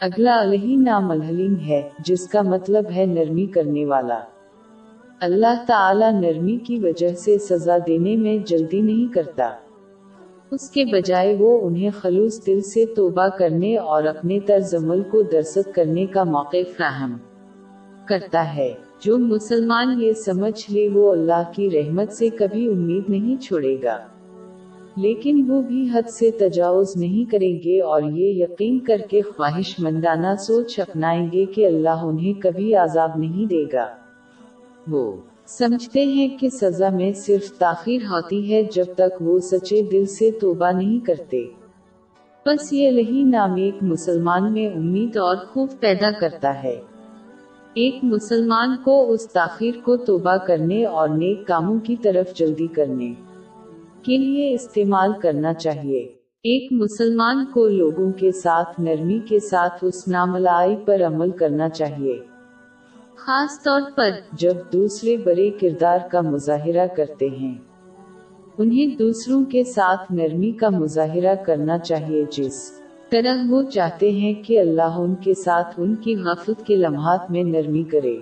اگلا علیہ نام الحلیم ہے، جس کا مطلب ہے نرمی کرنے والا۔ اللہ تعالی نرمی کی وجہ سے سزا دینے میں جلدی نہیں کرتا۔ اس کے بجائے وہ انہیں خلوص دل سے توبہ کرنے اور اپنے طرز عمل کو درست کرنے کا موقع فراہم کرتا ہے۔ جو مسلمان یہ سمجھ لے، وہ اللہ کی رحمت سے کبھی امید نہیں چھوڑے گا۔ لیکن وہ بھی حد سے تجاوز نہیں کریں گے اور یہ یقین کر کے خواہش مندانہ سوچ اپنائیں گے کہ اللہ انہیں کبھی عذاب نہیں دے گا۔ وہ سمجھتے ہیں کہ سزا میں صرف تاخیر ہوتی ہے جب تک وہ سچے دل سے توبہ نہیں کرتے۔ بس یہ لہی نام ایک مسلمان میں امید اور خوف پیدا کرتا ہے۔ ایک مسلمان کو اس تاخیر کو توبہ کرنے اور نیک کاموں کی طرف جلدی کرنے۔ کے لیے استعمال کرنا چاہیے۔ ایک مسلمان کو لوگوں کے ساتھ، نرمی کے ساتھ اس ناملائی پر عمل کرنا چاہیے۔ خاص طور پر جب دوسرے بڑے کردار کا مظاہرہ کرتے ہیں۔ انہیں دوسروں کے ساتھ نرمی کا مظاہرہ کرنا چاہیے، جس طرح وہ چاہتے ہیں کہ اللہ ان کے ساتھ ان کی غفلت کے لمحات میں نرمی کرے۔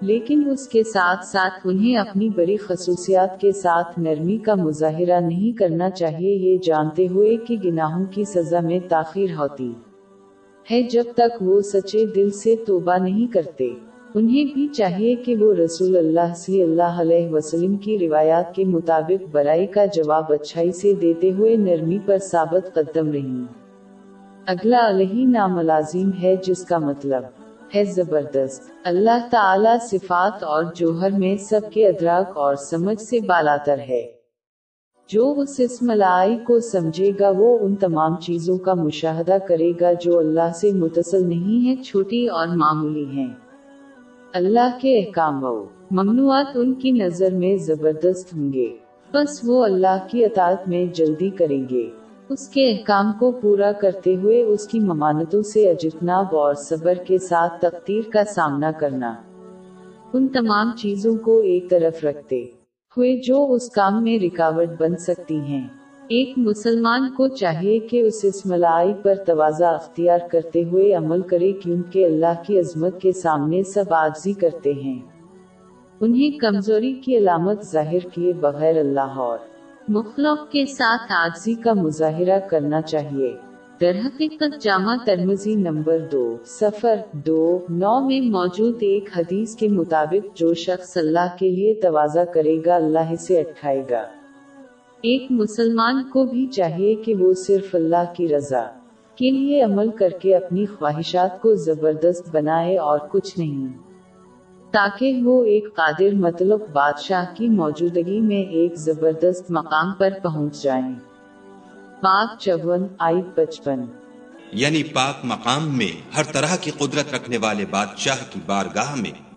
لیکن اس کے ساتھ ساتھ انہیں اپنی بڑی خصوصیات کے ساتھ نرمی کا مظاہرہ نہیں کرنا چاہیے، یہ جانتے ہوئے کہ گناہوں کی سزا میں تاخیر ہوتی ہے۔ جب تک وہ سچے دل سے توبہ نہیں کرتے، انہیں بھی چاہیے کہ وہ رسول اللہ صلی اللہ علیہ وسلم کی روایات کے مطابق برائی کا جواب اچھائی سے دیتے ہوئے نرمی پر ثابت قدم رہی اگلا علیہ نام لازم ہے، جس کا مطلب ہے زبردست۔ اللہ تعالی صفات اور جوہر میں سب کے ادراک اور سمجھ سے بالاتر ہے۔ جو اس اسم لائی کو سمجھے گا، وہ ان تمام چیزوں کا مشاہدہ کرے گا جو اللہ سے متصل نہیں ہے چھوٹی اور معمولی ہیں۔ اللہ کے احکام و ممنوعات ان کی نظر میں زبردست ہوں گے۔ بس وہ اللہ کی اطاعت میں جلدی کریں گے۔ اس کے احکام کو پورا کرتے ہوئے اس کی ممانتوں سے اجتناب اور صبر کے ساتھ تقدیر کا سامنا کرنا۔ ان تمام چیزوں کو ایک طرف رکھتے ہوئے جو اس کام میں رکاوٹ بن سکتی ہیں۔ ایک مسلمان کو چاہیے کہ اس اسملائی پر توازہ اختیار کرتے ہوئے عمل کرے کیونکہ اللہ کی عظمت کے سامنے سب آجزی کرتے ہیں۔ انہیں کمزوری کی علامت ظاہر کیے بغیر اللہ اور مخلوق کے ساتھ آجزی کا مظاہرہ کرنا چاہیے۔ در حقیقت جامع ترمزی نمبر دو سفر دو، نو میں موجود ایک حدیث کے مطابق جو شخص اللہ کے لیے توازہ کرے گا، اللہ سے اٹھائے گا۔ ایک مسلمان کو بھی چاہیے کہ وہ صرف اللہ کی رضا کے لیے عمل کر کے اپنی خواہشات کو زبردست بنائے اور کچھ نہیں۔ تاکہ وہ ایک قادر مطلب بادشاہ کی موجودگی میں ایک زبردست مقام پر پہنچ جائیں۔ پاک چون آئی بچپن یعنی پاک مقام میں ہر طرح کی قدرت رکھنے والے بادشاہ کی بارگاہ میں